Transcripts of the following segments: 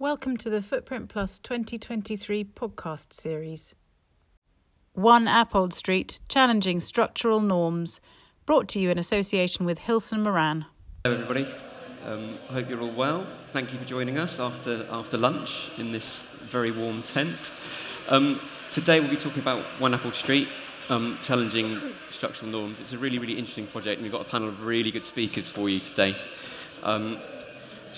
Welcome to the Footprint Plus 2023 podcast series. One Appold Street Challenging Structural Norms, brought to you in association with Hilson Moran. Hello, everybody. Um, hope you're all well. Thank you for joining us after, after lunch in this very warm tent. Um, today we'll be talking about One Appold Street, um, challenging structural norms. It's a really, really interesting project, and we've got a panel of really good speakers for you today. Um,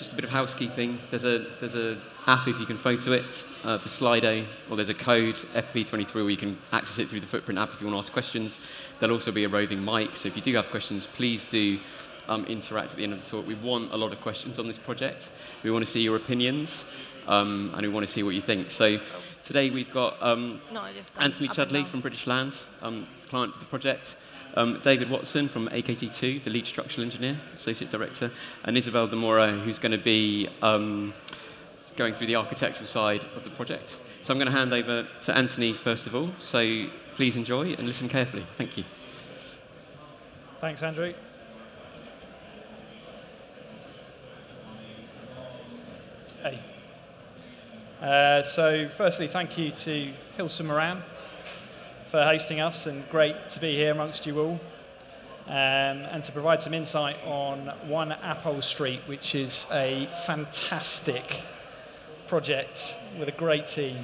just a bit of housekeeping. There's a there's a app if you can photo it uh, for Slido, or there's a code FP23 where you can access it through the Footprint app if you want to ask questions. There'll also be a roving mic, so if you do have questions, please do um, interact at the end of the talk. We want a lot of questions on this project. We want to see your opinions, um, and we want to see what you think. So today we've got um, No, I just done Anthony Chudley from British Land, um, client for the project. Um, David Watson from AKT2, the lead structural engineer, associate director, and Isabel Demora, who's going to be um, going through the architectural side of the project. So I'm going to hand over to Anthony first of all. So please enjoy and listen carefully. Thank you. Thanks, Andrew. Hey. Uh, so, firstly, thank you to Hilson Moran for hosting us, and great to be here amongst you all, um, and to provide some insight on One Appold Street, which is a fantastic project with a great team.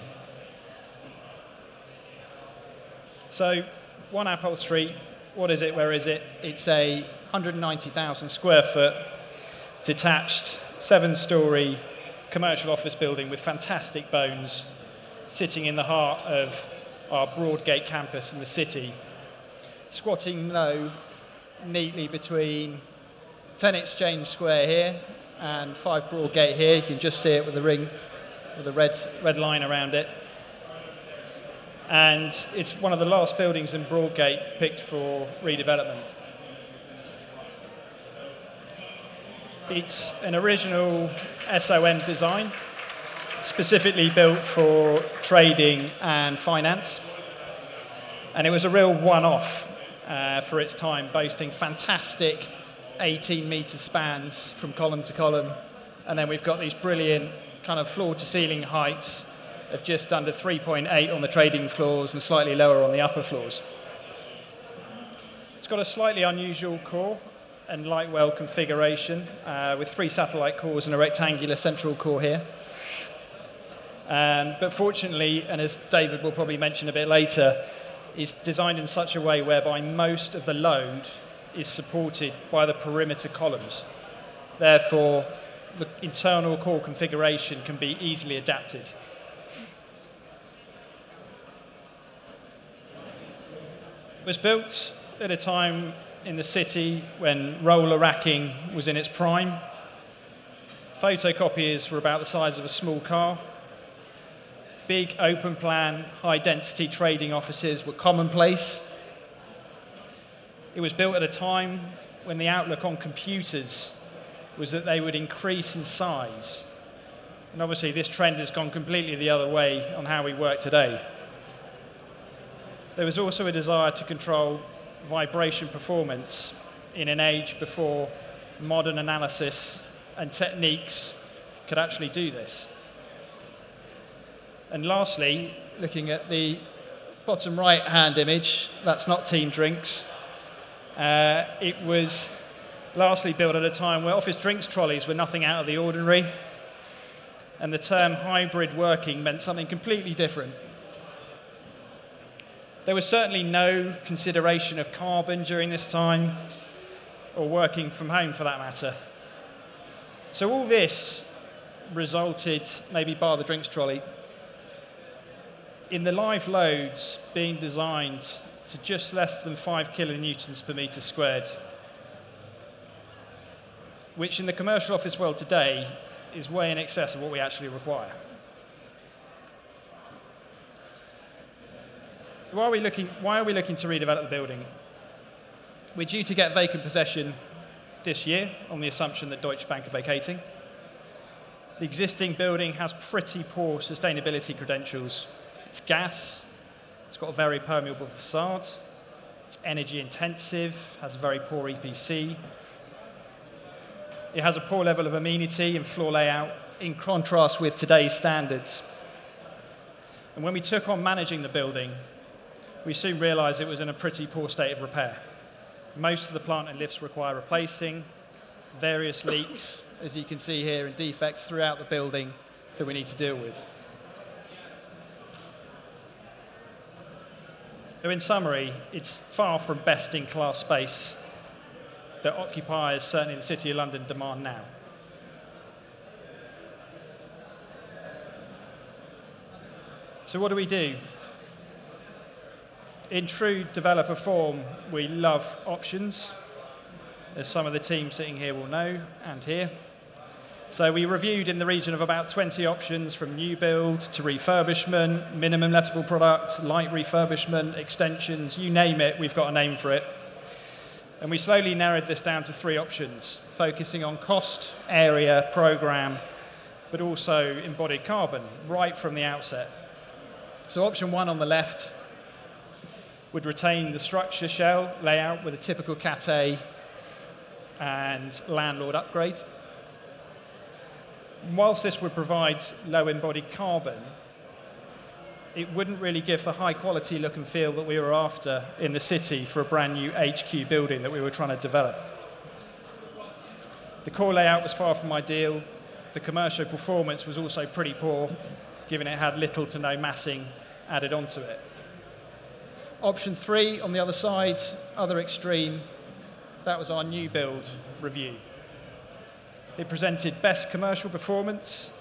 So, One Appold Street, what is it? Where is it? It's a 190,000 square foot detached seven story commercial office building with fantastic bones sitting in the heart of our Broadgate campus in the city, squatting low neatly between 10 Exchange Square here and 5 Broadgate here. You can just see it with the ring, with a red, red line around it. And it's one of the last buildings in Broadgate picked for redevelopment. It's an original SOM design, specifically built for trading and finance. And it was a real one off uh, for its time, boasting fantastic 18 metre spans from column to column. And then we've got these brilliant kind of floor to ceiling heights of just under 3.8 on the trading floors and slightly lower on the upper floors. It's got a slightly unusual core and light well configuration uh, with three satellite cores and a rectangular central core here. Um, but fortunately, and as David will probably mention a bit later, is designed in such a way whereby most of the load is supported by the perimeter columns. Therefore, the internal core configuration can be easily adapted. It was built at a time in the city when roller racking was in its prime. Photocopiers were about the size of a small car. Big open plan, high density trading offices were commonplace. It was built at a time when the outlook on computers was that they would increase in size. And obviously, this trend has gone completely the other way on how we work today. There was also a desire to control vibration performance in an age before modern analysis and techniques could actually do this. And lastly, looking at the bottom right hand image, that's not team drinks. Uh, it was lastly built at a time where office drinks trolleys were nothing out of the ordinary, and the term hybrid working meant something completely different. There was certainly no consideration of carbon during this time, or working from home for that matter. So, all this resulted, maybe bar the drinks trolley, in the live loads being designed to just less than 5 kilonewtons per metre squared, which in the commercial office world today is way in excess of what we actually require. Why are we looking, why are we looking to redevelop the building? We're due to get vacant possession this year on the assumption that Deutsche Bank are vacating. The existing building has pretty poor sustainability credentials. It's gas, it's got a very permeable facade, it's energy intensive, has a very poor EPC. It has a poor level of amenity and floor layout, in contrast with today's standards. And when we took on managing the building, we soon realized it was in a pretty poor state of repair. Most of the plant and lifts require replacing, various leaks, as you can see here, and defects throughout the building that we need to deal with. So, in summary, it's far from best in class space that occupiers, certainly in the City of London, demand now. So, what do we do? In true developer form, we love options, as some of the team sitting here will know and here. So we reviewed in the region of about 20 options from new build to refurbishment, minimum lettable product, light refurbishment, extensions, you name it, we've got a name for it. And we slowly narrowed this down to three options, focusing on cost, area, program, but also embodied carbon right from the outset. So option one on the left would retain the structure shell layout with a typical Cat A and landlord upgrade whilst this would provide low embodied carbon, it wouldn't really give the high quality look and feel that we were after in the city for a brand new HQ building that we were trying to develop. The core layout was far from ideal. The commercial performance was also pretty poor, given it had little to no massing added onto it. Option three on the other side, other extreme, that was our new build review. It presented best commercial performance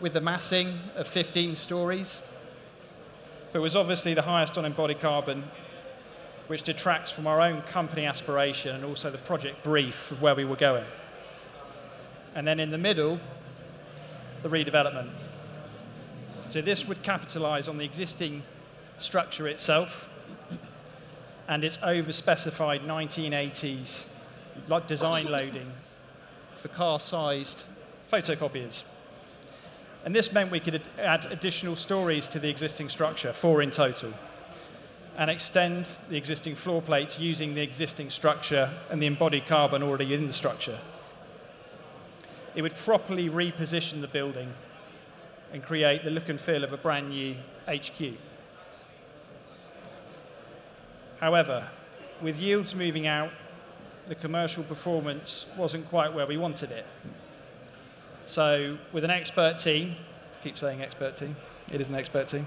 with the massing of 15 stories, but was obviously the highest on embodied carbon, which detracts from our own company aspiration and also the project brief of where we were going. And then in the middle, the redevelopment. So this would capitalize on the existing structure itself and its over-specified 1980s design loading for car-sized photocopiers. And this meant we could add additional stories to the existing structure, four in total, and extend the existing floor plates using the existing structure and the embodied carbon already in the structure. It would properly reposition the building and create the look and feel of a brand new HQ. However, with yields moving out the commercial performance wasn't quite where we wanted it. So, with an expert team, keep saying expert team, it is an expert team,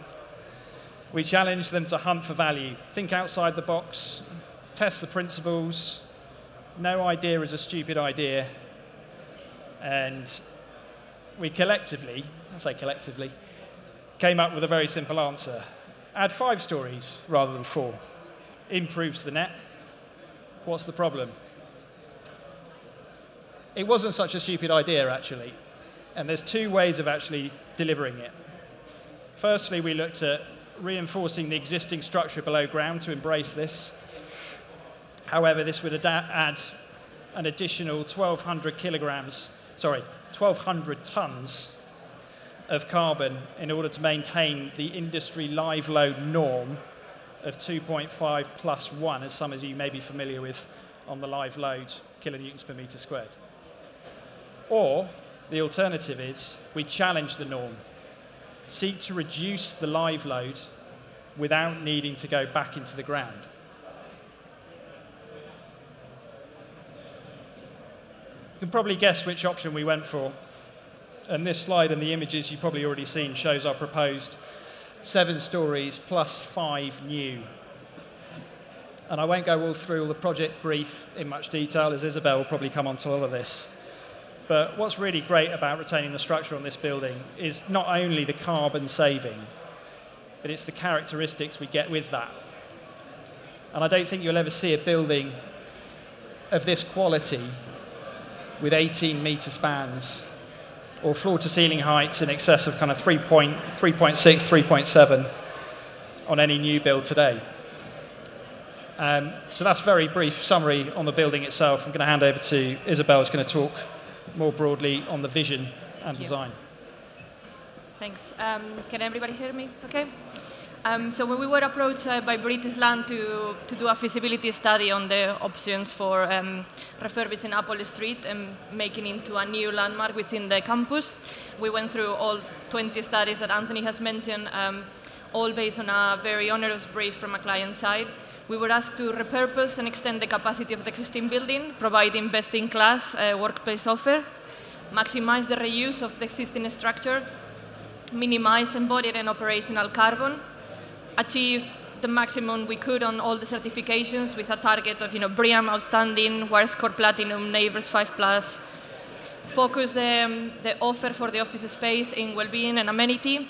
we challenged them to hunt for value, think outside the box, test the principles. No idea is a stupid idea. And we collectively, I say collectively, came up with a very simple answer add five stories rather than four. Improves the net. What's the problem? It wasn't such a stupid idea, actually. And there's two ways of actually delivering it. Firstly, we looked at reinforcing the existing structure below ground to embrace this. However, this would add an additional 1,200 kilograms, sorry, 1,200 tons of carbon in order to maintain the industry live load norm of 2.5 plus 1, as some of you may be familiar with on the live load kilonewtons per meter squared. Or the alternative is we challenge the norm, seek to reduce the live load without needing to go back into the ground. You can probably guess which option we went for. And this slide and the images you've probably already seen shows our proposed seven stories plus five new. And I won't go all through all the project brief in much detail, as Isabel will probably come on to all of this. But what's really great about retaining the structure on this building is not only the carbon saving, but it's the characteristics we get with that. And I don't think you'll ever see a building of this quality with 18 meter spans or floor to ceiling heights in excess of kind of 3.6, 3.7 on any new build today. Um, so that's very brief summary on the building itself. I'm going to hand over to Isabel, who's going to talk more broadly on the vision and design. Thanks. Um, can everybody hear me? Okay. Um, so when we were approached uh, by British Land to, to do a feasibility study on the options for um, refurbishing Appold Street and making into a new landmark within the campus, we went through all 20 studies that Anthony has mentioned, um, all based on a very onerous brief from a client side. We were asked to repurpose and extend the capacity of the existing building, providing best-in-class uh, workplace offer, maximize the reuse of the existing structure, minimize embodied and operational carbon, achieve the maximum we could on all the certifications with a target of you know BREEAM outstanding, WiredScore Platinum, NABERS 5 Plus. Focus the, um, the offer for the office space in well-being and amenity.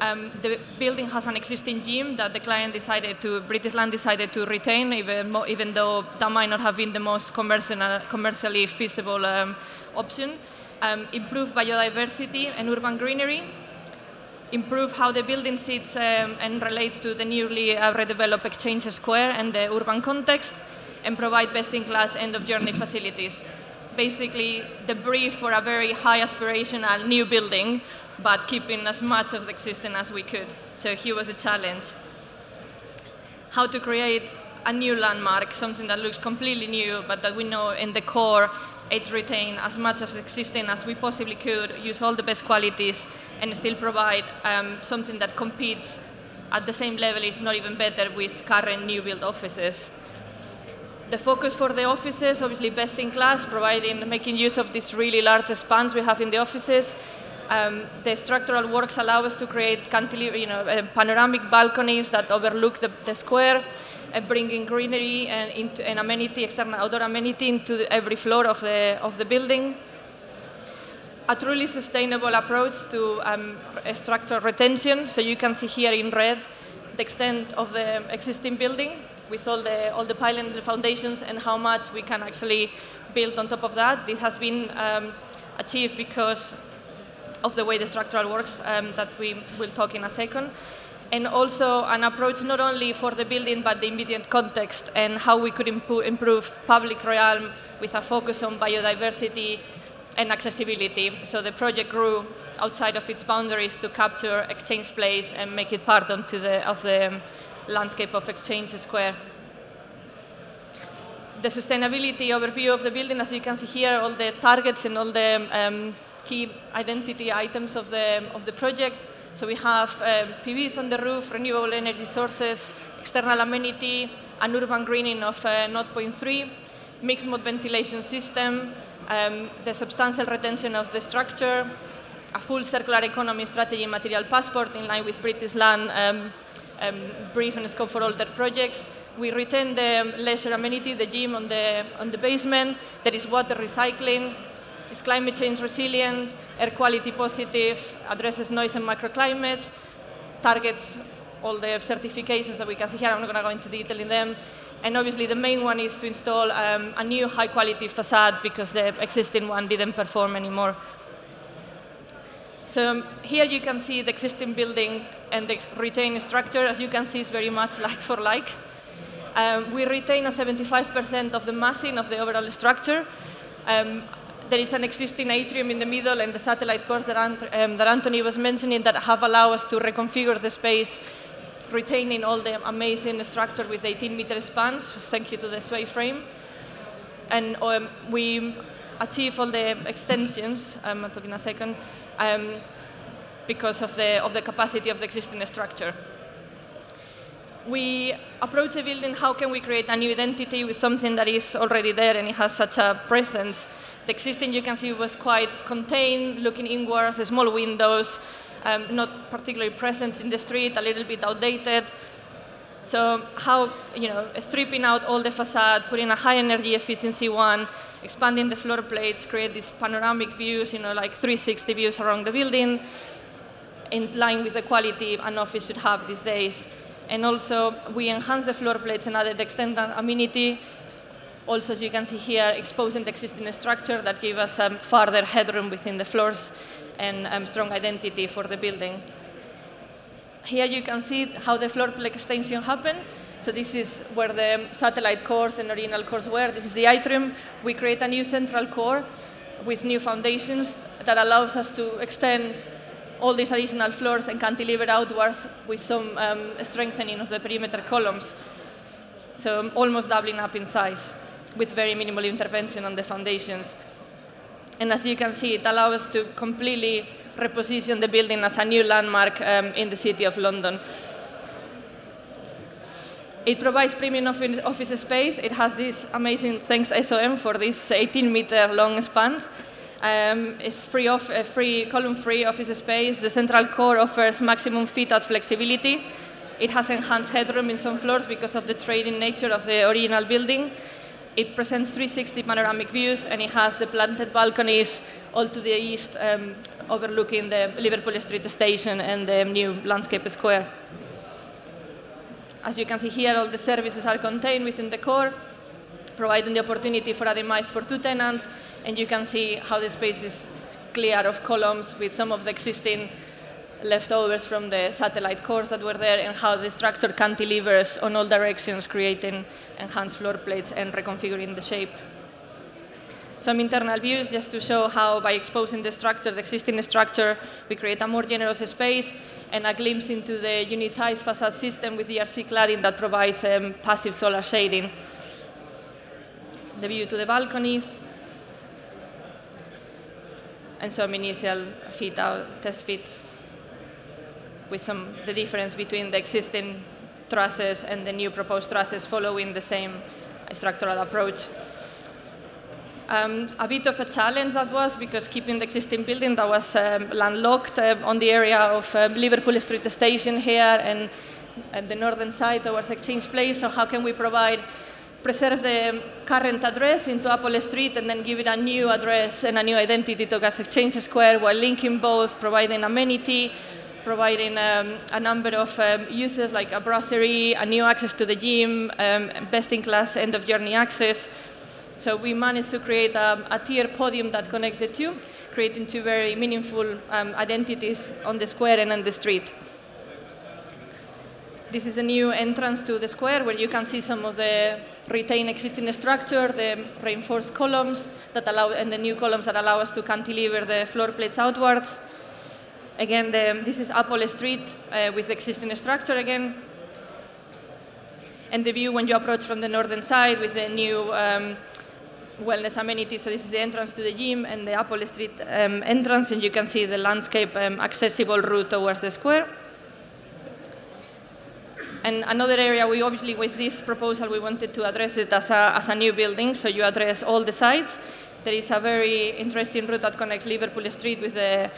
Um, the building has an existing gym that the client decided to, British Land decided to retain, even, mo- even though that might not have been the most commercial, commercially feasible um, option. Um, improve biodiversity and urban greenery, improve how the building sits um, and relates to the newly uh, redeveloped Exchange Square and the urban context, and provide best-in-class end-of-journey facilities. Basically, the brief for a very high aspirational new building, but keeping as much of the existing as we could. So here was the challenge. How to create a new landmark, something that looks completely new, but that we know in the core it's retain as much of existing as we possibly could, use all the best qualities, and still provide um, something that competes at the same level, if not even better, with current new build offices. The focus for the offices, obviously best in class, providing, making use of these really large spans we have in the offices. Um, the structural works allow us to create cantilever, you know, uh, panoramic balconies that overlook the, the square and bringing greenery and, into, and amenity, external outdoor amenity into every floor of the, of the building. A truly sustainable approach to um, structural retention. So you can see here in red the extent of the existing building with all the, all the piling and the foundations and how much we can actually build on top of that. This has been um, achieved because of the way the structural works um, that we will talk in a second and also an approach not only for the building but the immediate context and how we could impo- improve public realm with a focus on biodiversity and accessibility. So the project grew outside of its boundaries to capture Exchange Place and make it part onto the, of the landscape of Exchange Square. The sustainability overview of the building, as you can see here, all the targets and all the um, key identity items of the, of the project so we have um, PVs on the roof, renewable energy sources, external amenity, an urban greening of uh, 0.3, mixed mode ventilation system, um, the substantial retention of the structure, a full circular economy strategy material passport in line with British Land um, um, brief and scope for all their projects. We retain the leisure amenity, the gym on the, on the basement. There is water recycling, is climate change resilient, air quality positive, addresses noise and microclimate, targets all the certifications that we can see here. I'm not going to go into detail in them. And obviously, the main one is to install um, a new high quality facade because the existing one didn't perform anymore. So um, here you can see the existing building and the retained structure. As you can see, it's very much like for like. Um, we retain a 75% of the massing of the overall structure. There is an existing atrium in the middle and the satellite cores that, um, that Anthony was mentioning that have allowed us to reconfigure the space, retaining all the amazing structure with 18 meter spans, thank you to the sway frame. And um, we achieve all the extensions, um, I'll talk in a second, um, because of the, of the capacity of the existing structure. We approach a building, how can we create a new identity with something that is already there and it has such a presence? The existing, you can see, was quite contained, looking inwards, small windows, um, not particularly present in the street, a little bit outdated. So how, you know, stripping out all the facade, putting a high energy efficiency one, expanding the floor plates, create these panoramic views, you know, like 360 views around the building, in line with the quality an office should have these days. And also, we enhance the floor plates and added extended amenity also, as you can see here, exposing the existing structure that give us um, further headroom within the floors and um, strong identity for the building. Here you can see how the floor plate extension happened. So this is where the satellite cores and original cores were. This is the atrium. We create a new central core with new foundations that allows us to extend all these additional floors and cantilever outwards with some um, strengthening of the perimeter columns. So almost doubling up in size with very minimal intervention on the foundations. And as you can see, it allows us to completely reposition the building as a new landmark um, in the city of London. It provides premium office space. It has this amazing, thanks SOM for these 18 meter long spans. Um, it's free, of, uh, free column-free office space. The central core offers maximum fit-out flexibility. It has enhanced headroom in some floors because of the trading nature of the original building. It presents 360 panoramic views, and it has the planted balconies all to the east, um, overlooking the Liverpool Street station and the new landscape square. As you can see here, all the services are contained within the core, providing the opportunity for a demise for two tenants and you can see how the space is clear of columns with some of the existing leftovers from the satellite cores that were there and how the structure cantilevers on all directions, creating enhanced floor plates and reconfiguring the shape. Some internal views just to show how by exposing the structure, the existing structure, we create a more generous space and a glimpse into the unitized facade system with the RC cladding that provides um, passive solar shading. The view to the balconies, and some initial fit out test fits with some the difference between the existing trusses and the new proposed trusses following the same structural approach. Um, a bit of a challenge that was because keeping the existing building that was um, landlocked uh, on the area of uh, Liverpool Street Station here and, and the northern side towards Exchange Place. So how can we provide preserve the current address into Appold Street and then give it a new address and a new identity to Gas Exchange Square while linking both, providing amenity, providing um, a number of um, uses like a brasserie, a new access to the gym, um, best-in-class end-of-journey access. So we managed to create a, a tier podium that connects the two, creating two very meaningful um, identities on the square and on the street. This is the new entrance to the square where you can see some of the retain existing structure, the reinforced columns that allow, and the new columns that allow us to cantilever the floor plates outwards. Again, the, this is Appold Street uh, with the existing structure again. And the view when you approach from the northern side with the new um, wellness amenities. So this is the entrance to the gym and the Appold Street um, entrance, and you can see the landscape um, accessible route towards the square. And another area, we obviously, with this proposal, we wanted to address it as a, as a new building, so you address all the sites. There is a very interesting route that connects Liverpool Street with the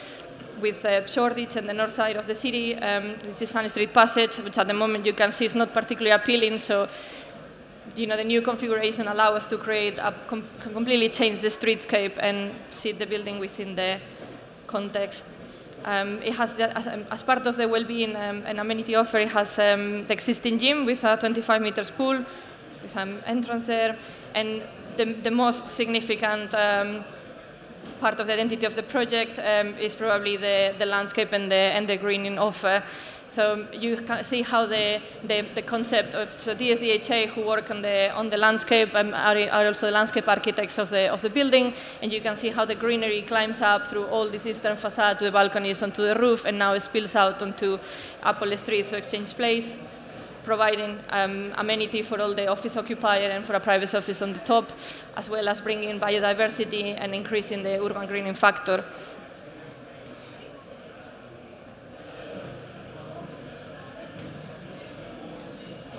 with uh, Shoreditch and the north side of the city, um, which is Sun Street Passage, which at the moment you can see is not particularly appealing. So, you know, the new configuration allows us to create a com- completely change the streetscape and see the building within the context um, it has, the, as, as, part of the well-being um, and amenity offer, it has um, the existing gym with a 25 meters pool, with an entrance there, and the, the most significant um, part of the identity of the project um, is probably the, the landscape and the, and the greening offer. So you can see how the, the, the concept of so DSDHA who work on the on the landscape um, are, are, also the landscape architects of the of the building, and you can see how the greenery climbs up through all this eastern facade to the balconies onto the roof, and now spills out onto Appold Street, so Exchange Place providing um, amenity for all the office occupier and for a private office on the top, as well as bringing biodiversity and increasing the urban greening factor.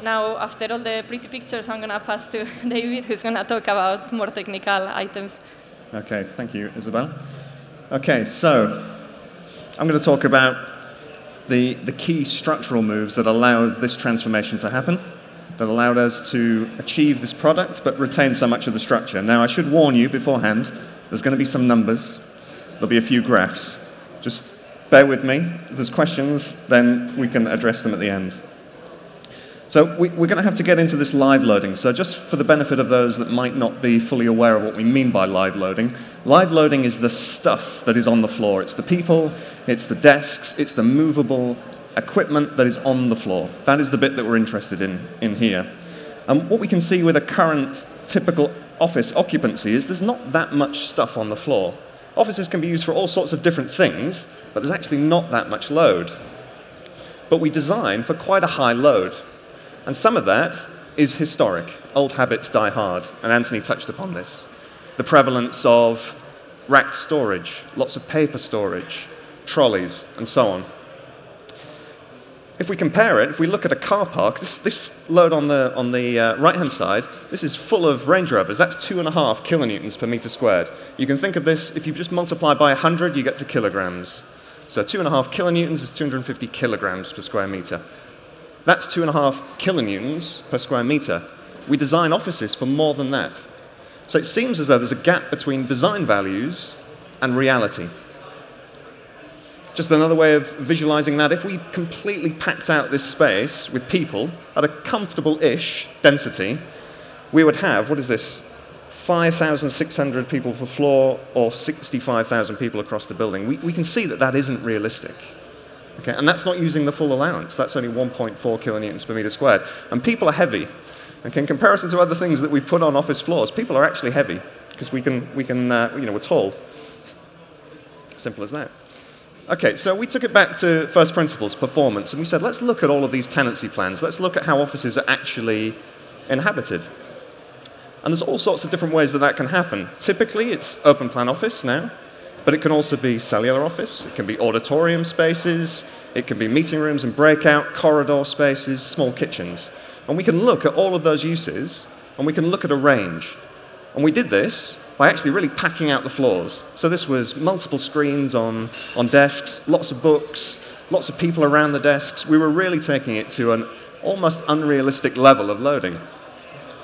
now, after all the pretty pictures, I'm going to pass to David, who's going to talk about more technical items. Okay, thank you, Isabel. Okay, so I'm going to talk about the, the key structural moves that allowed this transformation to happen, that allowed us to achieve this product but retain so much of the structure. Now, I should warn you beforehand, there's going to be some numbers, there'll be a few graphs. Just bear with me. If there's questions, then we can address them at the end. So we, are going to have to get into this live loading. So just for the benefit of those that might not be fully aware of what we mean by live loading, live loading is the stuff that is on the floor. It's the people, it's the desks, it's the movable equipment that is on the floor. That is the bit that we're interested in, in here. And what we can see with a current typical office occupancy is there's not that much stuff on the floor. Offices can be used for all sorts of different things, but there's actually not that much load. But we design for quite a high load. And some of that is historic. Old habits die hard, and Anthony touched upon this. The prevalence of racked storage, lots of paper storage, trolleys, and so on. If we compare it, if we look at a car park, this, this load on the, on the uh, right hand side, this is full of Range Rovers. That's two and a half kilonewtons per meter squared. You can think of this, if you just multiply by 100, you get to kilograms. So two and a half kilonewtons is 250 kilograms per square meter. That's two and a half kilonewtons per square meter. We design offices for more than that. So it seems as though there's a gap between design values and reality. Just another way of visualizing that, if we completely packed out this space with people at a comfortable ish density, we would have, what is this, 5,600 people per floor or 65,000 people across the building. We, we can see that that isn't realistic. Okay? And that's not using the full allowance, that's only 1.4 kilonewtons per meter squared. And people are heavy. Okay, in comparison to other things that we put on office floors, people are actually heavy because we can, we can uh, you know, we're tall. Simple as that. Okay, so we took it back to first principles, performance, and we said, let's look at all of these tenancy plans. Let's look at how offices are actually inhabited. And there's all sorts of different ways that that can happen. Typically, it's open plan office now, but it can also be cellular office, it can be auditorium spaces, it can be meeting rooms and breakout, corridor spaces, small kitchens. And we can look at all of those uses, and we can look at a range. And we did this by actually really packing out the floors. So this was multiple screens on, on desks, lots of books, lots of people around the desks. We were really taking it to an almost unrealistic level of loading.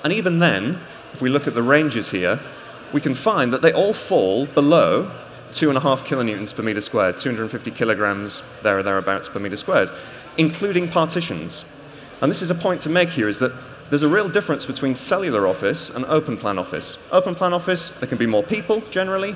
And even then, if we look at the ranges here, we can find that they all fall below two and a half kilonewtons per meter squared, 250 kilograms there or thereabouts per meter squared, including partitions. And this is a point to make here is that there's a real difference between cellular office and open plan office. Open plan office, there can be more people generally,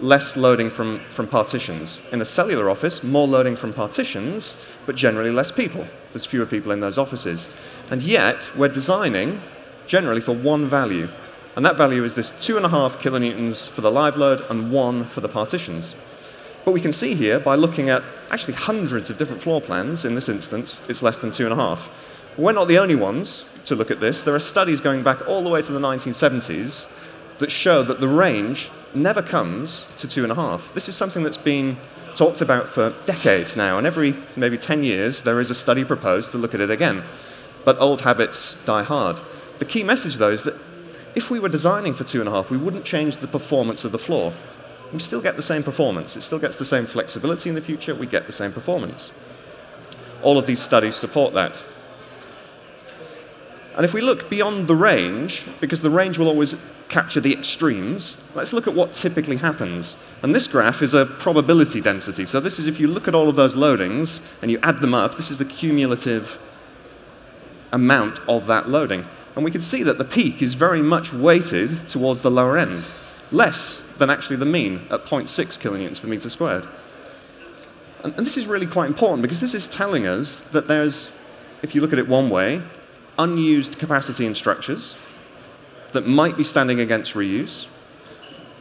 less loading from, from partitions. In a cellular office, more loading from partitions, but generally less people. There's fewer people in those offices. And yet, we're designing generally for one value. And that value is this two and a half kilonewtons for the live load and one for the partitions. But we can see here by looking at actually hundreds of different floor plans, in this instance, it's less than two and a half. We're not the only ones to look at this. There are studies going back all the way to the 1970s that show that the range never comes to two and a half. This is something that's been talked about for decades now, and every maybe 10 years there is a study proposed to look at it again. But old habits die hard. The key message, though, is that if we were designing for two and a half, we wouldn't change the performance of the floor. We still get the same performance. It still gets the same flexibility in the future. We get the same performance. All of these studies support that. And if we look beyond the range, because the range will always capture the extremes, let's look at what typically happens. And this graph is a probability density. So this is if you look at all of those loadings and you add them up, this is the cumulative amount of that loading. And we can see that the peak is very much weighted towards the lower end, less than actually the mean at 0.6 kilonewtons per meter squared. And, and this is really quite important because this is telling us that there's, if you look at it one way, unused capacity in structures that might be standing against reuse.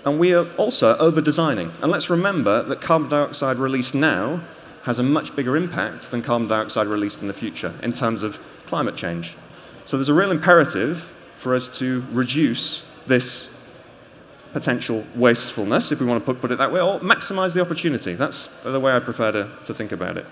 And we are also over designing. And let's remember that carbon dioxide released now has a much bigger impact than carbon dioxide released in the future in terms of climate change. So there's a real imperative for us to reduce this potential wastefulness, if we want to put, put it that way, or maximize the opportunity. That's the way I prefer to, to think about it.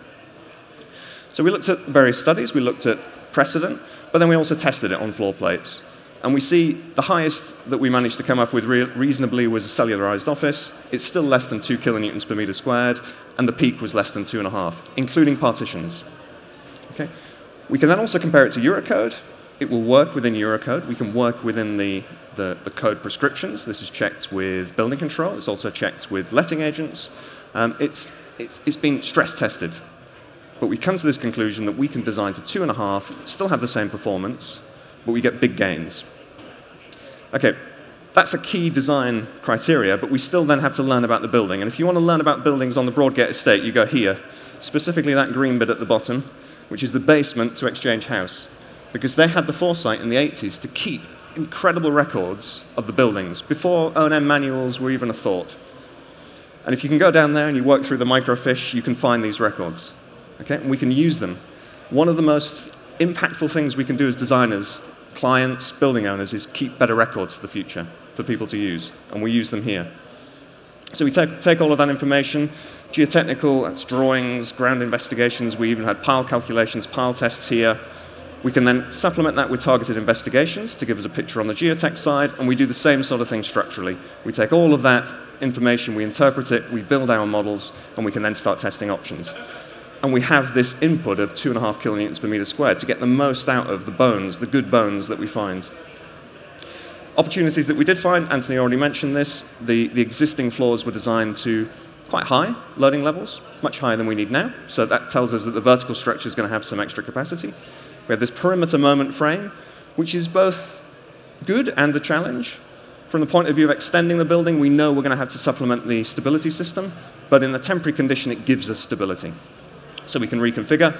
So we looked at various studies, we looked at precedent, but then we also tested it on floor plates. And we see the highest that we managed to come up with re- reasonably was a cellularized office. It's still less than two kilonewtons per meter squared, and the peak was less than two and a half, including partitions. Okay? We can then also compare it to Eurocode. It will work within Eurocode. We can work within the, the, the code prescriptions. This is checked with building control. It's also checked with letting agents. Um, it's, it's, it's been stress tested but we come to this conclusion that we can design to two and a half, still have the same performance, but we get big gains. Okay, that's a key design criteria, but we still then have to learn about the building. And if you want to learn about buildings on the Broadgate estate, you go here, specifically that green bit at the bottom, which is the basement to Exchange House, because they had the foresight in the 80s to keep incredible records of the buildings before O&M manuals were even a thought. And if you can go down there and you work through the microfiche, you can find these records. Okay? And we can use them. One of the most impactful things we can do as designers, clients, building owners, is keep better records for the future for people to use. And we use them here. So we take, take all of that information, geotechnical, that's drawings, ground investigations, we even had pile calculations, pile tests here. We can then supplement that with targeted investigations to give us a picture on the geotech side, and we do the same sort of thing structurally. We take all of that information, we interpret it, we build our models, and we can then start testing options. And we have this input of two and a half kilonewtons per meter squared to get the most out of the bones, the good bones that we find. Opportunities that we did find, Anthony already mentioned this, the, the existing floors were designed to quite high loading levels, much higher than we need now. So that tells us that the vertical structure is going to have some extra capacity. We have this perimeter moment frame, which is both good and a challenge. From the point of view of extending the building, we know we're going to have to supplement the stability system, but in the temporary condition, it gives us stability. So we can reconfigure.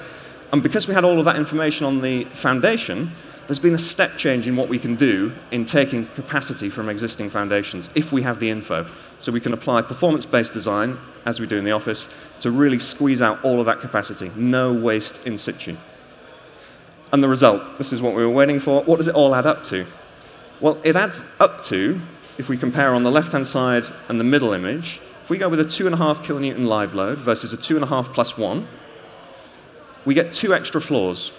And because we had all of that information on the foundation, there's been a step change in what we can do in taking capacity from existing foundations if we have the info. So we can apply performance based design, as we do in the office, to really squeeze out all of that capacity. No waste in situ. And the result this is what we were waiting for. What does it all add up to? Well, it adds up to, if we compare on the left hand side and the middle image, if we go with a 2.5 kilonewton live load versus a 2.5 plus 1, we get two extra floors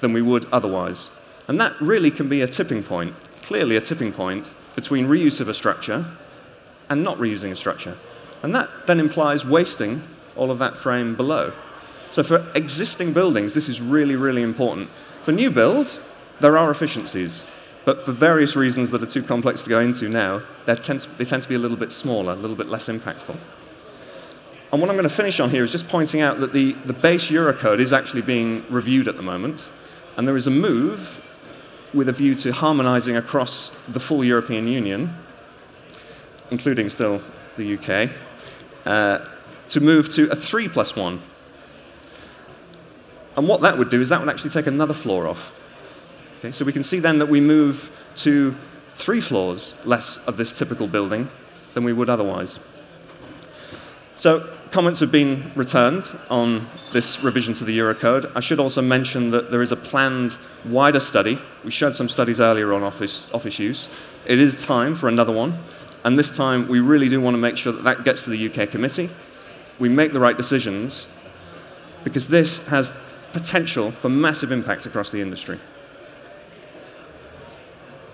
than we would otherwise. And that really can be a tipping point, clearly a tipping point, between reuse of a structure and not reusing a structure. And that then implies wasting all of that frame below. So for existing buildings, this is really, really important. For new build, there are efficiencies. But for various reasons that are too complex to go into now, tend to, they tend to be a little bit smaller, a little bit less impactful. And what I'm going to finish on here is just pointing out that the, the base Eurocode is actually being reviewed at the moment. And there is a move with a view to harmonizing across the full European Union, including still the UK, uh, to move to a 3 plus 1. And what that would do is that would actually take another floor off. Okay, so we can see then that we move to three floors less of this typical building than we would otherwise. So comments have been returned on this revision to the Eurocode. I should also mention that there is a planned wider study. We showed some studies earlier on office, office use. It is time for another one. And this time, we really do want to make sure that that gets to the UK committee. We make the right decisions because this has potential for massive impact across the industry.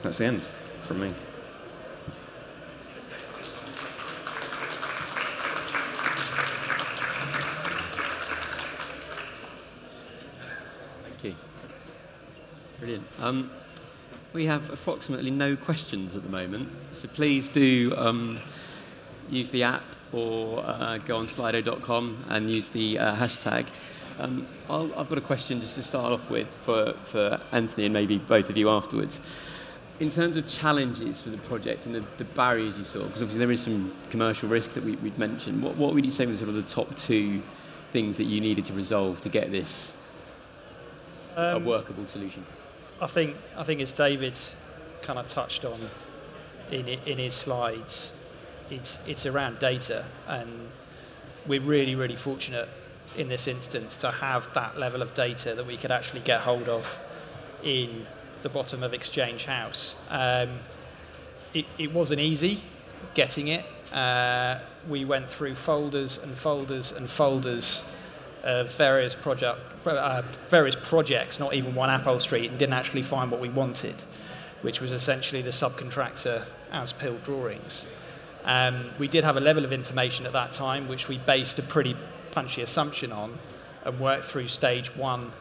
That's the end from me. Brilliant. Um, we have approximately no questions at the moment, so please do um, use the app or uh, go on slido.com and use the uh, hashtag. Um, i have got a question just to start off with for, for Anthony and maybe both of you afterwards. In terms of challenges for the project and the, the barriers you saw, because obviously there is some commercial risk that we, have mentioned, what, what would you say were sort of the top two things that you needed to resolve to get this um, a workable solution? I think I think as David kind of touched on in in his slides, it's it's around data, and we're really really fortunate in this instance to have that level of data that we could actually get hold of in the bottom of Exchange House. Um, it, it wasn't easy getting it. Uh, we went through folders and folders and folders of various project uh, various projects, not even one Appold Street, and didn't actually find what we wanted, which was essentially the subcontractor as pill drawings. Um, we did have a level of information at that time, which we based a pretty punchy assumption on, and work through stage one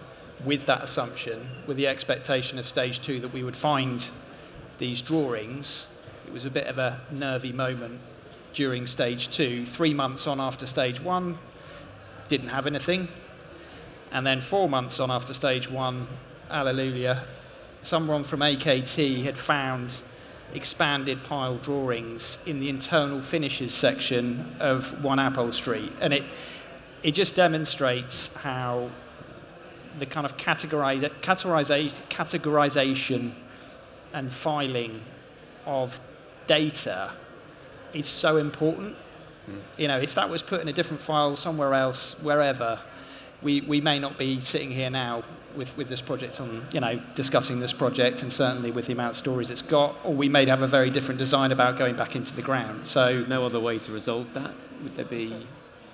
with that assumption, with the expectation of stage two that we would find these drawings. It was a bit of a nervy moment during stage two. Three months on after stage one, didn't have anything. And then four months on after stage one, hallelujah, someone from AKT had found expanded pile drawings in the internal finishes section of One Appold Street. And it, it just demonstrates how the kind of categorize, categorize, categorization and filing of data is so important You know, if that was put in a different file somewhere else, wherever, we, we may not be sitting here now with, with this project on, you know, discussing this project and certainly with the amount of stories it's got, or we may have a very different design about going back into the ground. So No other way to resolve that? Would there be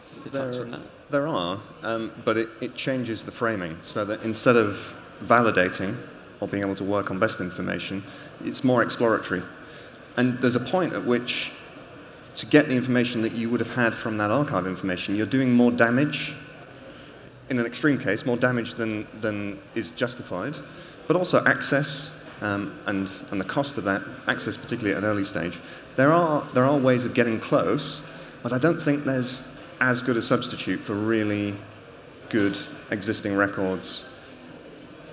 just a touch on that? There are, um, but it, it changes the framing so that instead of validating or being able to work on best information, it's more exploratory. And there's a point at which, to get the information that you would have had from that archive information, you're doing more damage, in an extreme case, more damage than, than is justified, but also access um, and, and the cost of that, access particularly at an early stage. There are, there are ways of getting close, but I don't think there's as good a substitute for really good existing records,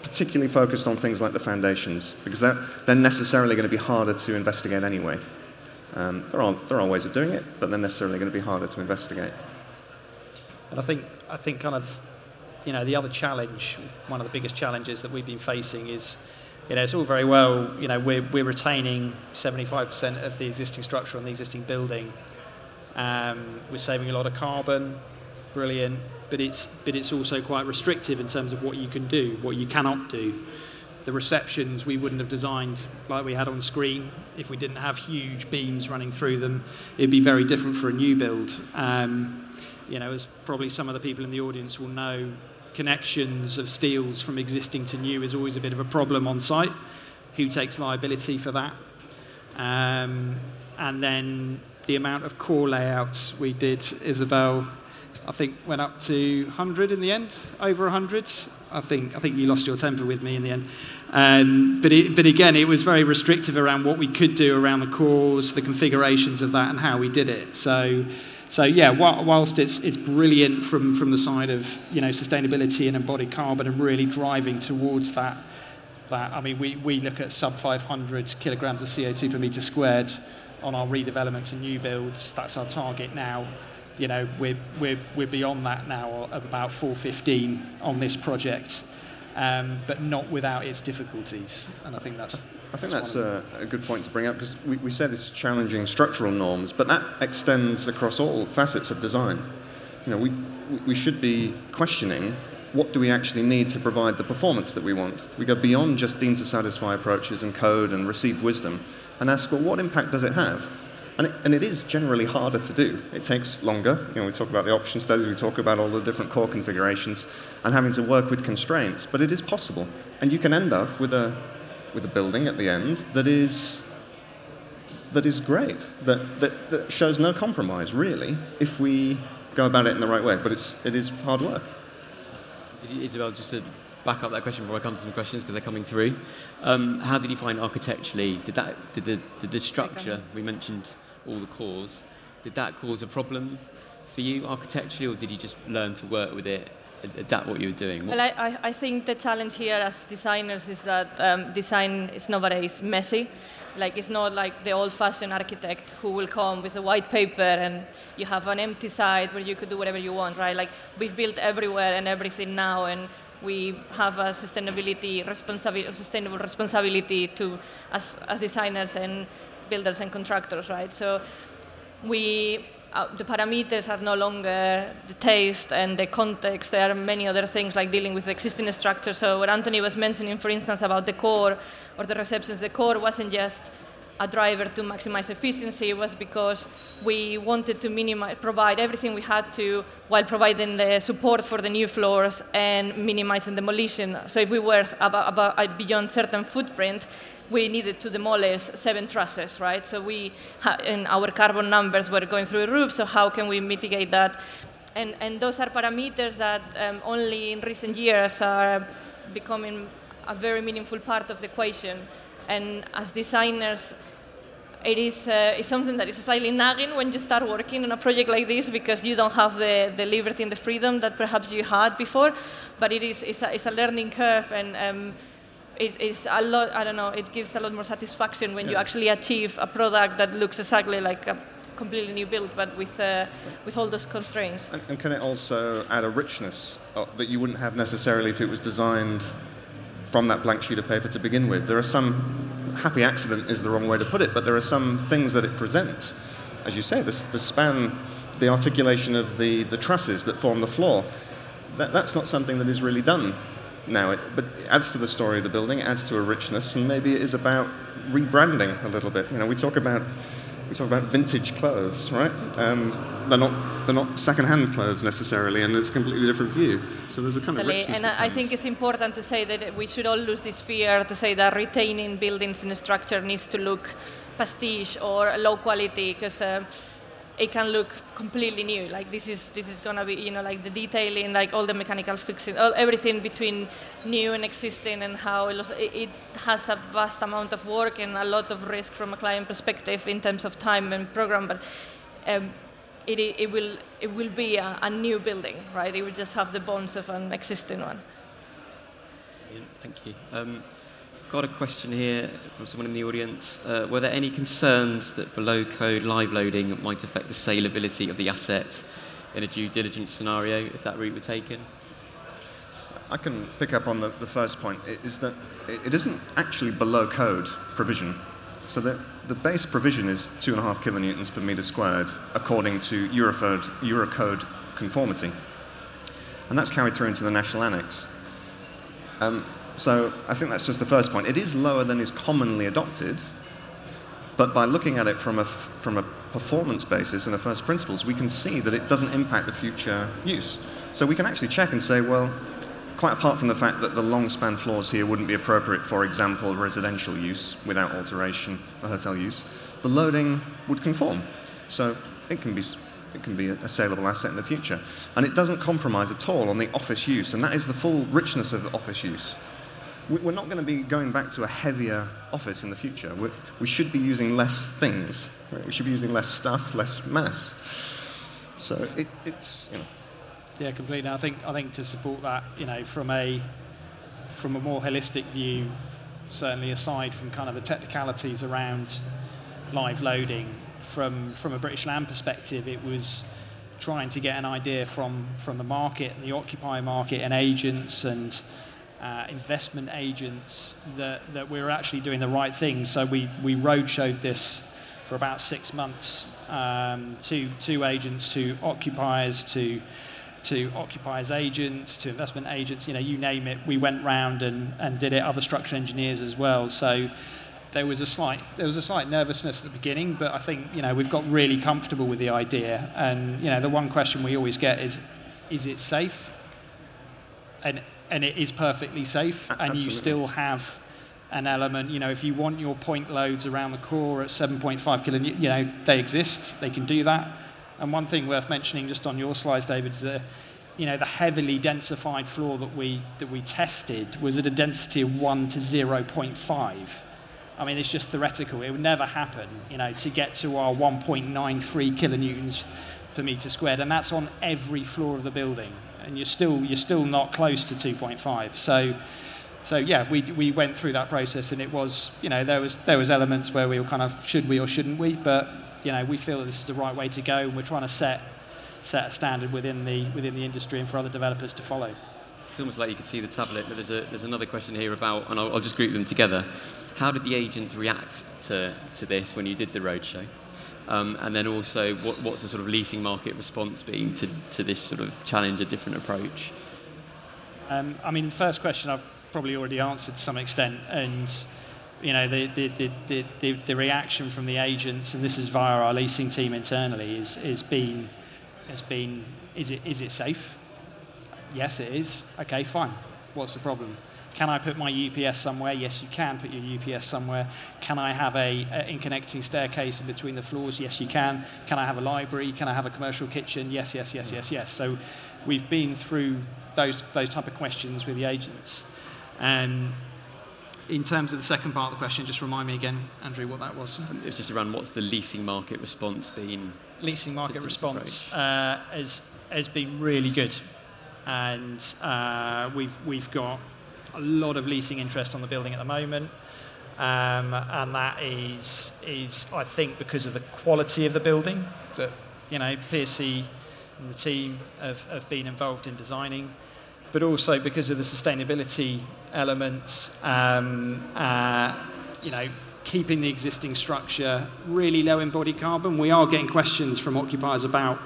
particularly focused on things like the foundations, because they're, they're necessarily going to be harder to investigate anyway. Um, there, are, there are ways of doing it, but they're necessarily going to be harder to investigate. And I think, I think kind of, you know, the other challenge, one of the biggest challenges that we've been facing is, you know, it's all very well, you know, we're, we're retaining 75% of the existing structure on the existing building. Um, we're saving a lot of carbon, brilliant, but it's, but it's also quite restrictive in terms of what you can do, what you cannot do. The receptions we wouldn't have designed like we had on screen if we didn't have huge beams running through them. It'd be very different for a new build. Um, you know, as probably some of the people in the audience will know, connections of steels from existing to new is always a bit of a problem on site. Who takes liability for that? Um, and then the amount of core layouts we did, Isabel, I think went up to 100 in the end, over 100. I think, I think you lost your temper with me in the end. Um, but, it, but again, it was very restrictive around what we could do around the cores, the configurations of that, and how we did it. So, so yeah, whilst it's, it's brilliant from, from the side of you know, sustainability and embodied carbon and really driving towards that, that I mean, we, we look at sub 500 kilograms of CO2 per metre squared on our redevelopments and new builds. That's our target now. You know, we're, we're, we're beyond that now of about 415 on this project, um, but not without its difficulties. And I think that's. I think that's a, a good point to bring up because we, we said this is challenging structural norms, but that extends across all facets of design. You know, we, we should be questioning what do we actually need to provide the performance that we want. We go beyond just deemed to satisfy approaches and code and received wisdom and ask, well, what impact does it have? And it, and it is generally harder to do. It takes longer. You know, we talk about the option studies, we talk about all the different core configurations and having to work with constraints, but it is possible. And you can end up with a, with a building at the end that is, that is great, that, that, that shows no compromise, really, if we go about it in the right way. But it's, it is hard work. Isabel, just to back up that question before I come to some questions because they're coming through. Um, how did you find architecturally? Did that did the, did the structure we mentioned all the cores? Did that cause a problem for you architecturally, or did you just learn to work with it, adapt what you were doing? What Well, I, I think the challenge here as designers is that um, design is nowadays messy. Like it's not like the old-fashioned architect who will come with a white paper and you have an empty site where you could do whatever you want, right? Like we've built everywhere and everything now, and we have a sustainability sustainable responsibility to as, as designers and builders and contractors, right? So we uh, the parameters are no longer the taste and the context. There are many other things like dealing with existing structures. So what Anthony was mentioning, for instance, about the core or the receptions, the core wasn't just a driver to maximize efficiency. Was because we wanted to minimize, provide everything we had to while providing the support for the new floors and minimizing demolition. So if we were about, about beyond certain footprint, we needed to demolish seven trusses, right? So we, and our carbon numbers were going through the roof. So how can we mitigate that? And and those are parameters that um, only in recent years are becoming a very meaningful part of the equation. And as designers, it is uh, it's something that is slightly nagging when you start working on a project like this because you don't have the, the liberty and the freedom that perhaps you had before. But it is it's a, it's a learning curve and. Um, it, it's a lot. I don't know. It gives a lot more satisfaction when you actually achieve a product that looks exactly like a completely new build, but with uh, with all those constraints. And, and can it also add a richness uh, that you wouldn't have necessarily if it was designed from that blank sheet of paper to begin with? There are some, happy accident is the wrong way to put it, but there are some things that it presents. As you say, the, the span the articulation of the, the trusses that form the floor. That, that's not something that is really done now, it, but it adds to the story of the building, adds to a richness, and maybe it is about rebranding a little bit. You know, we talk about we talk about vintage clothes, right? Um, they're not they're not second-hand clothes necessarily, and it's a completely different view. So there's a kind of richness. And I think it's important to say that we should all lose this fear to say that retaining buildings in a structure needs to look pastiche or low quality because. Uh, it can look completely new. Like this is this is gonna be you know like the detailing, like all the mechanical fixing, all, everything between new and existing, and how it, it, has a vast amount of work and a lot of risk from a client perspective in terms of time and program. But um, it, it will it will be a, a, new building, right? It will just have the bones of an existing one. Thank you. Um, got a question here from someone in the audience. Uh, were there any concerns that below code live loading might affect the saleability of the asset in a due diligence scenario if that route were taken? I can pick up on the, the first point, is that it isn't actually below code provision. So the, the base provision is 2.5 kilonewtons per meter squared according to Eurocode conformity. And that's carried through into the national annex. Um, so I think that's just the first point. It is lower than is commonly adopted, but by looking at it from a, from a performance basis and a first principles, we can see that it doesn't impact the future use. So we can actually check and say, well, quite apart from the fact that the long span floors here wouldn't be appropriate, for example, residential use without alteration for hotel use, the loading would conform. So it can be it can be a, saleable asset in the future. And it doesn't compromise at all on the office use, and that is the full richness of office use we're not going to be going back to a heavier office in the future. We're, we should be using less things. Right? We should be using less stuff, less mass. So it, it's, you know. Yeah, completely. I think, I think to support that, you know, from a, from a more holistic view, certainly aside from kind of the technicalities around live loading, from, from a British Land perspective, it was trying to get an idea from, from the market, the occupier market, and agents and uh, investment agents that, that we were actually doing the right thing. So we, we roadshowed this for about six months um, to, to agents, to occupiers, to, to occupiers agents, to investment agents, you know, you name it. We went round and, and did it, other structural engineers as well. So there was a slight there was a slight nervousness at the beginning, but I think you know we've got really comfortable with the idea. And you know the one question we always get is, is it safe? And and it is perfectly safe, and Absolutely. you still have an element. You know, if you want your point loads around the core at 7.5 kilo, you know, they exist. They can do that. And one thing worth mentioning, just on your slides, David, is that you know the heavily densified floor that we that we tested was at a density of one to 0.5. I mean, it's just theoretical. It would never happen, you know, to get to our 1.93 kilonewtons per meter squared, and that's on every floor of the building and you're still you're still not close to 2.5. So so yeah, we, we went through that process, and it was you know there was there was elements where we were kind of should we or shouldn't we, but you know we feel that this is the right way to go, and we're trying to set set a standard within the within the industry and for other developers to follow. It's almost like you could see the tablet, but there's a there's another question here about, and I'll, I'll just group them together. How did the agents react to to this when you did the roadshow? Um, and then also, what, what's the sort of leasing market response been to, this sort of challenge, a different approach? Um, I mean, first question I've probably already answered to some extent, and you know, the, reaction from the agents, and this is via our leasing team internally, has been, is it safe? Yes, it is. Okay, fine. What's the problem? Can I put my UPS somewhere? Yes, you can put your UPS somewhere. Can I have a, a interconnecting staircase in between the floors? Yes, you can. Can I have a library? Can I have a commercial kitchen? Yes, yes, yes, yes, yes. So we've been through those, those type of questions with the agents. Um, in terms of the second part of the question, just remind me again, Andrew, what that was. It was just around what's the leasing market response been? Leasing market response uh, has, has been really good. And uh, we've, we've got a lot of leasing interest on the building at the moment. Um, and that is, is, I think, because of the quality of the building that, you know, PSC and the team have, have been involved in designing, but also because of the sustainability elements, um, uh, you know, keeping the existing structure really low embodied carbon. We are getting questions from occupiers about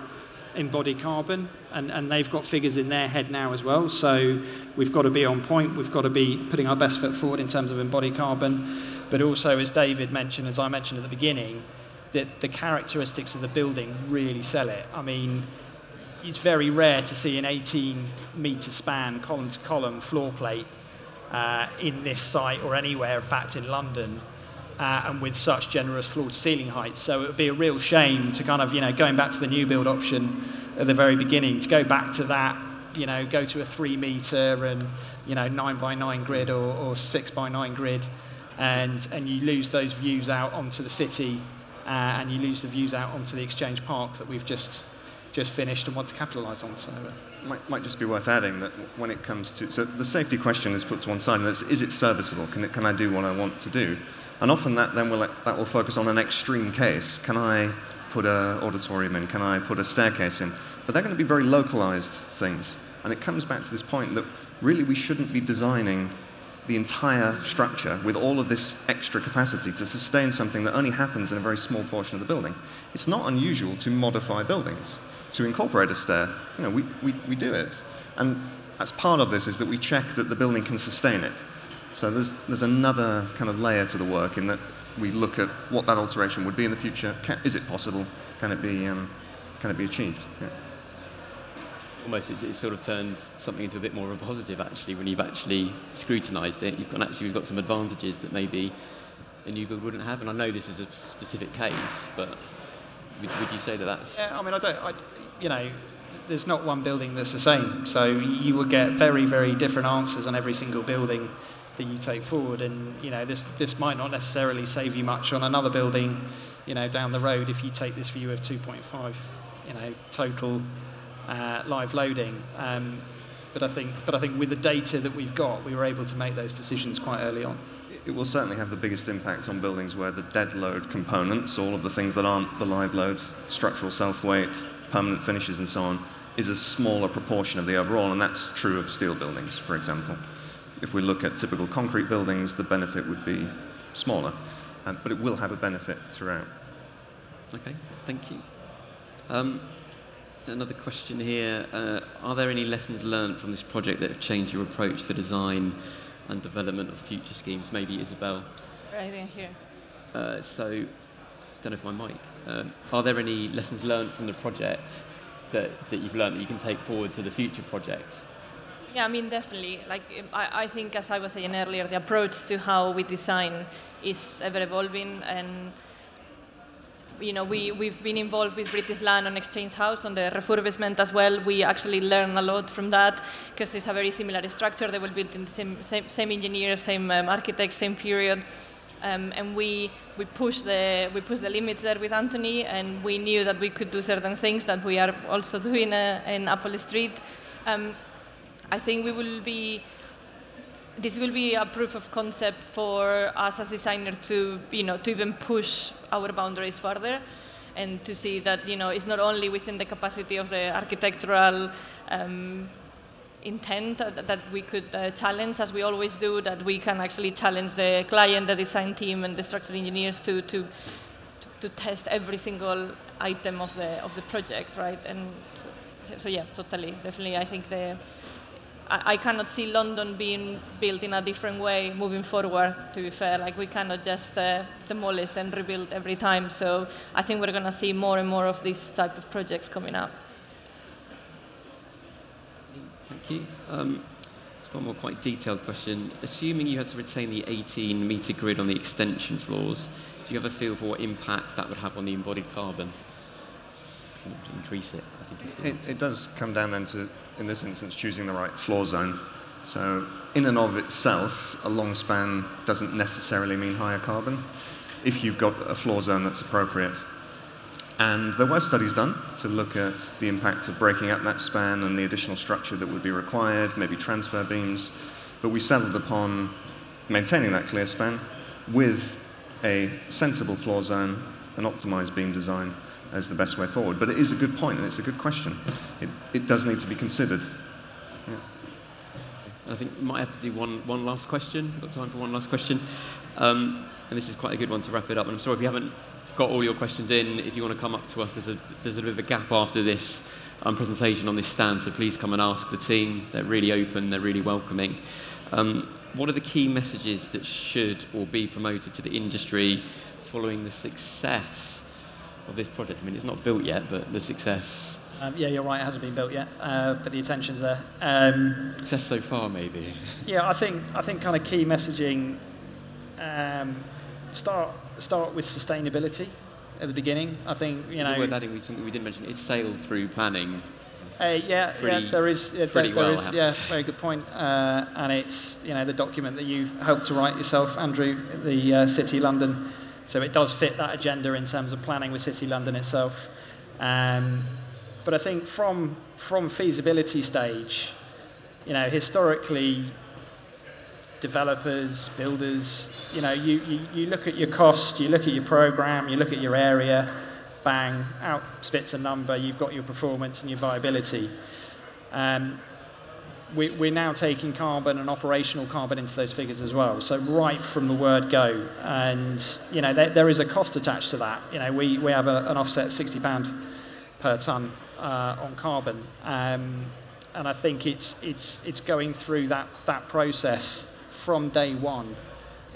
embodied carbon, and, and they've got figures in their head now as well. So we've got to be on point. We've got to be putting our best foot forward in terms of embodied carbon. But also, as David mentioned, as I mentioned at the beginning, that the characteristics of the building really sell it. I mean, it's very rare to see an 18 metre span column to column floor plate uh, in this site or anywhere, in fact, in London. Uh, and with such generous floor to ceiling heights. So it would be a real shame to kind of, you know, going back to the new build option at the very beginning, to go back to that, you know, go to a three metre and, you know, nine by nine grid or, or six by nine grid, and, and you lose those views out onto the city uh, and you lose the views out onto the Exchange Park that we've just, just finished and want to capitalise on. So. Uh, might, might just be worth adding that when it comes to so the safety question is put to one side and that's is it serviceable can, it, can I do what I want to do and often that then will, that will focus on an extreme case. Can I put an auditorium in? Can I put a staircase in? But they're going to be very localized things. And it comes back to this point that really we shouldn't be designing the entire structure with all of this extra capacity to sustain something that only happens in a very small portion of the building. It's not unusual to modify buildings, to incorporate a stair. You know, we, we, we do it. And as part of this is that we check that the building can sustain it. So there's, there's another kind of layer to the work in that we look at what that alteration would be in the future. Can, is it possible? Can it be, um, can it be achieved? Yeah. Almost, it's, it's, sort of turned something into a bit more of a positive actually when you've actually scrutinised it. You've got actually we've got some advantages that maybe a new build wouldn't have. And I know this is a specific case, but would, would you say that that's? Yeah, I mean, I don't. I, you know, there's not one building that's the same. So you would get very, very different answers on every single building that you take forward. And you know, this this might not necessarily save you much on another building, you know, down the road if you take this view of 2.5, you know, total uh, live loading. Um, but I think, but I think with the data that we've got, we were able to make those decisions quite early on. It will certainly have the biggest impact on buildings where the dead load components, all of the things that aren't the live load, structural self weight, permanent finishes, and so on, is a smaller proportion of the overall, and that's true of steel buildings, for example. If we look at typical concrete buildings, the benefit would be smaller, um, but it will have a benefit throughout. Okay, thank you. Um, another question here. Uh, are there any lessons learned from this project that have changed your approach to design and development of future schemes? Maybe Isabel. Right in here. Uh, so, I don't know if my mic. Um, are there any lessons learned from the project that, that you've learned that you can take forward to the future project? Yeah, I mean, definitely. Like, I, I think, as I was saying earlier, the approach to how we design is ever evolving and you know, we, we've been involved with British Land on Exchange House on the refurbishment as well. We actually learn a lot from that because it's a very similar structure. They were built in the same, same, same engineers, same um, architects, same period. Um, and we, we, push the, we push the limits there with Anthony, and we knew that we could do certain things that we are also doing uh, in Appold Street. Um, I think we will be this will be a proof of concept for us as designers to you know to even push our boundaries further and to see that you know it's not only within the capacity of the architectural um, intent that, we could uh, challenge as we always do that we can actually challenge the client the design team and the structural engineers to to to, to test every single item of the of the project right? And so, so yeah totally. Definitely i think the I, cannot see London being built in a different way moving forward, to be fair. Like, we cannot just uh, demolish and rebuild every time. So I think we're going to see more and more of these type of projects coming up. Thank you. Um, it's one more quite detailed question. Assuming you had to retain the 18 metre grid on the extension floors, do you have a feel for what impact that would have on the embodied carbon? Increase it, I think. It, it does come down then to in this instance, choosing the right floor zone. So, in and of itself, a long span doesn't necessarily mean higher carbon if you've got a floor zone that's appropriate. And there were studies done to look at the impact of breaking up that span and the additional structure that would be required, maybe transfer beams. But we settled upon maintaining that clear span with a sensible floor zone, an optimized beam design, as the best way forward. But it is a good point and it's a good question. It, it does need to be considered. Yeah. I think we might have to do one, one last question. We've got time for one last question. Um, and this is quite a good one to wrap it up. And I'm sorry if you haven't got all your questions in. If you want to come up to us, there's a, there's a bit of a gap after this um, presentation on this stand, so please come and ask the team. They're really open, they're really welcoming. Um, what are the key messages that should or be promoted to the industry following the success of this project? I mean, it's not built yet, but the success. Um, yeah, you're right. It hasn't been built yet, uh, but the attention's there. Um, success so far, maybe. Yeah, I think I think kind of key messaging. Um, start start with sustainability at the beginning. I think you know. worth adding we, we didn't mention it's sailed through planning. Uh, yeah, Pretty- yeah, there is. Yeah, there, there well, is, yeah, very good point. Uh, and it's you know the document that you've helped to write yourself, Andrew, the uh, City London. So it does fit that agenda in terms of planning with City London itself. Um, but I think from from feasibility stage, you know, historically, developers, builders, you know, you, you, you look at your cost, you look at your program, you look at your area, bang, out spits a number, you've got your performance and your viability. Um, we, we're now taking carbon and operational carbon into those figures as well. So right from the word go, and you know there, there is a cost attached to that. You know we, we have a, an offset of sixty pound per ton uh, on carbon, um, and I think it's it's it's going through that that process from day one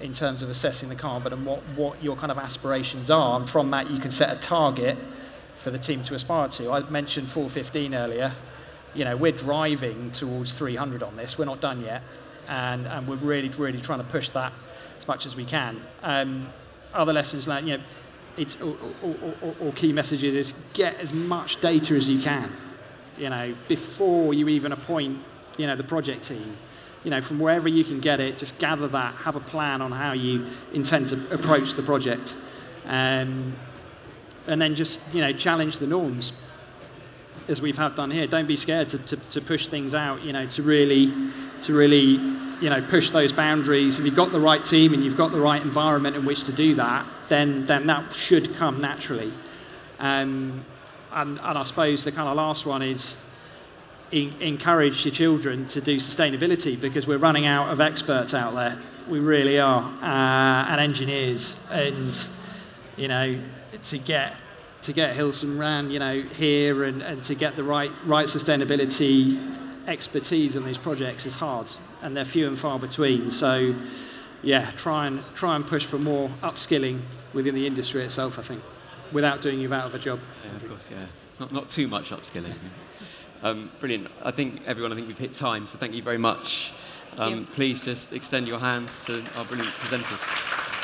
in terms of assessing the carbon and what, what your kind of aspirations are, and from that you can set a target for the team to aspire to. I mentioned 415 earlier. You know, we're driving towards 300 on this. We're not done yet, and, and we're really, really trying to push that as much as we can. Um, other lessons learned, you know, it's or, or, or, or key messages is get as much data as you can. You know, before you even appoint, you know, the project team. You know, from wherever you can get it, just gather that, have a plan on how you intend to approach the project, um, and then just you know challenge the norms as we've have done here. Don't be scared to, to, to push things out, you know, to really, to really, you know, push those boundaries. If you've got the right team and you've got the right environment in which to do that, then, then that should come naturally. Um, and, and I suppose the kind of last one is en- encourage your children to do sustainability because we're running out of experts out there. We really are, uh, and engineers, and you know, to get to get Hilson Moran, you know, here and, and to get the right right sustainability expertise on these projects is hard, and they're few and far between. So, yeah, try and try and push for more upskilling within the industry itself. I think, without doing you out of a job. Yeah, of course, yeah. Not, not too much upskilling. Um, brilliant. I think everyone, I think we've hit time, so thank you very much. Um, you. please just extend your hands to our brilliant presenters.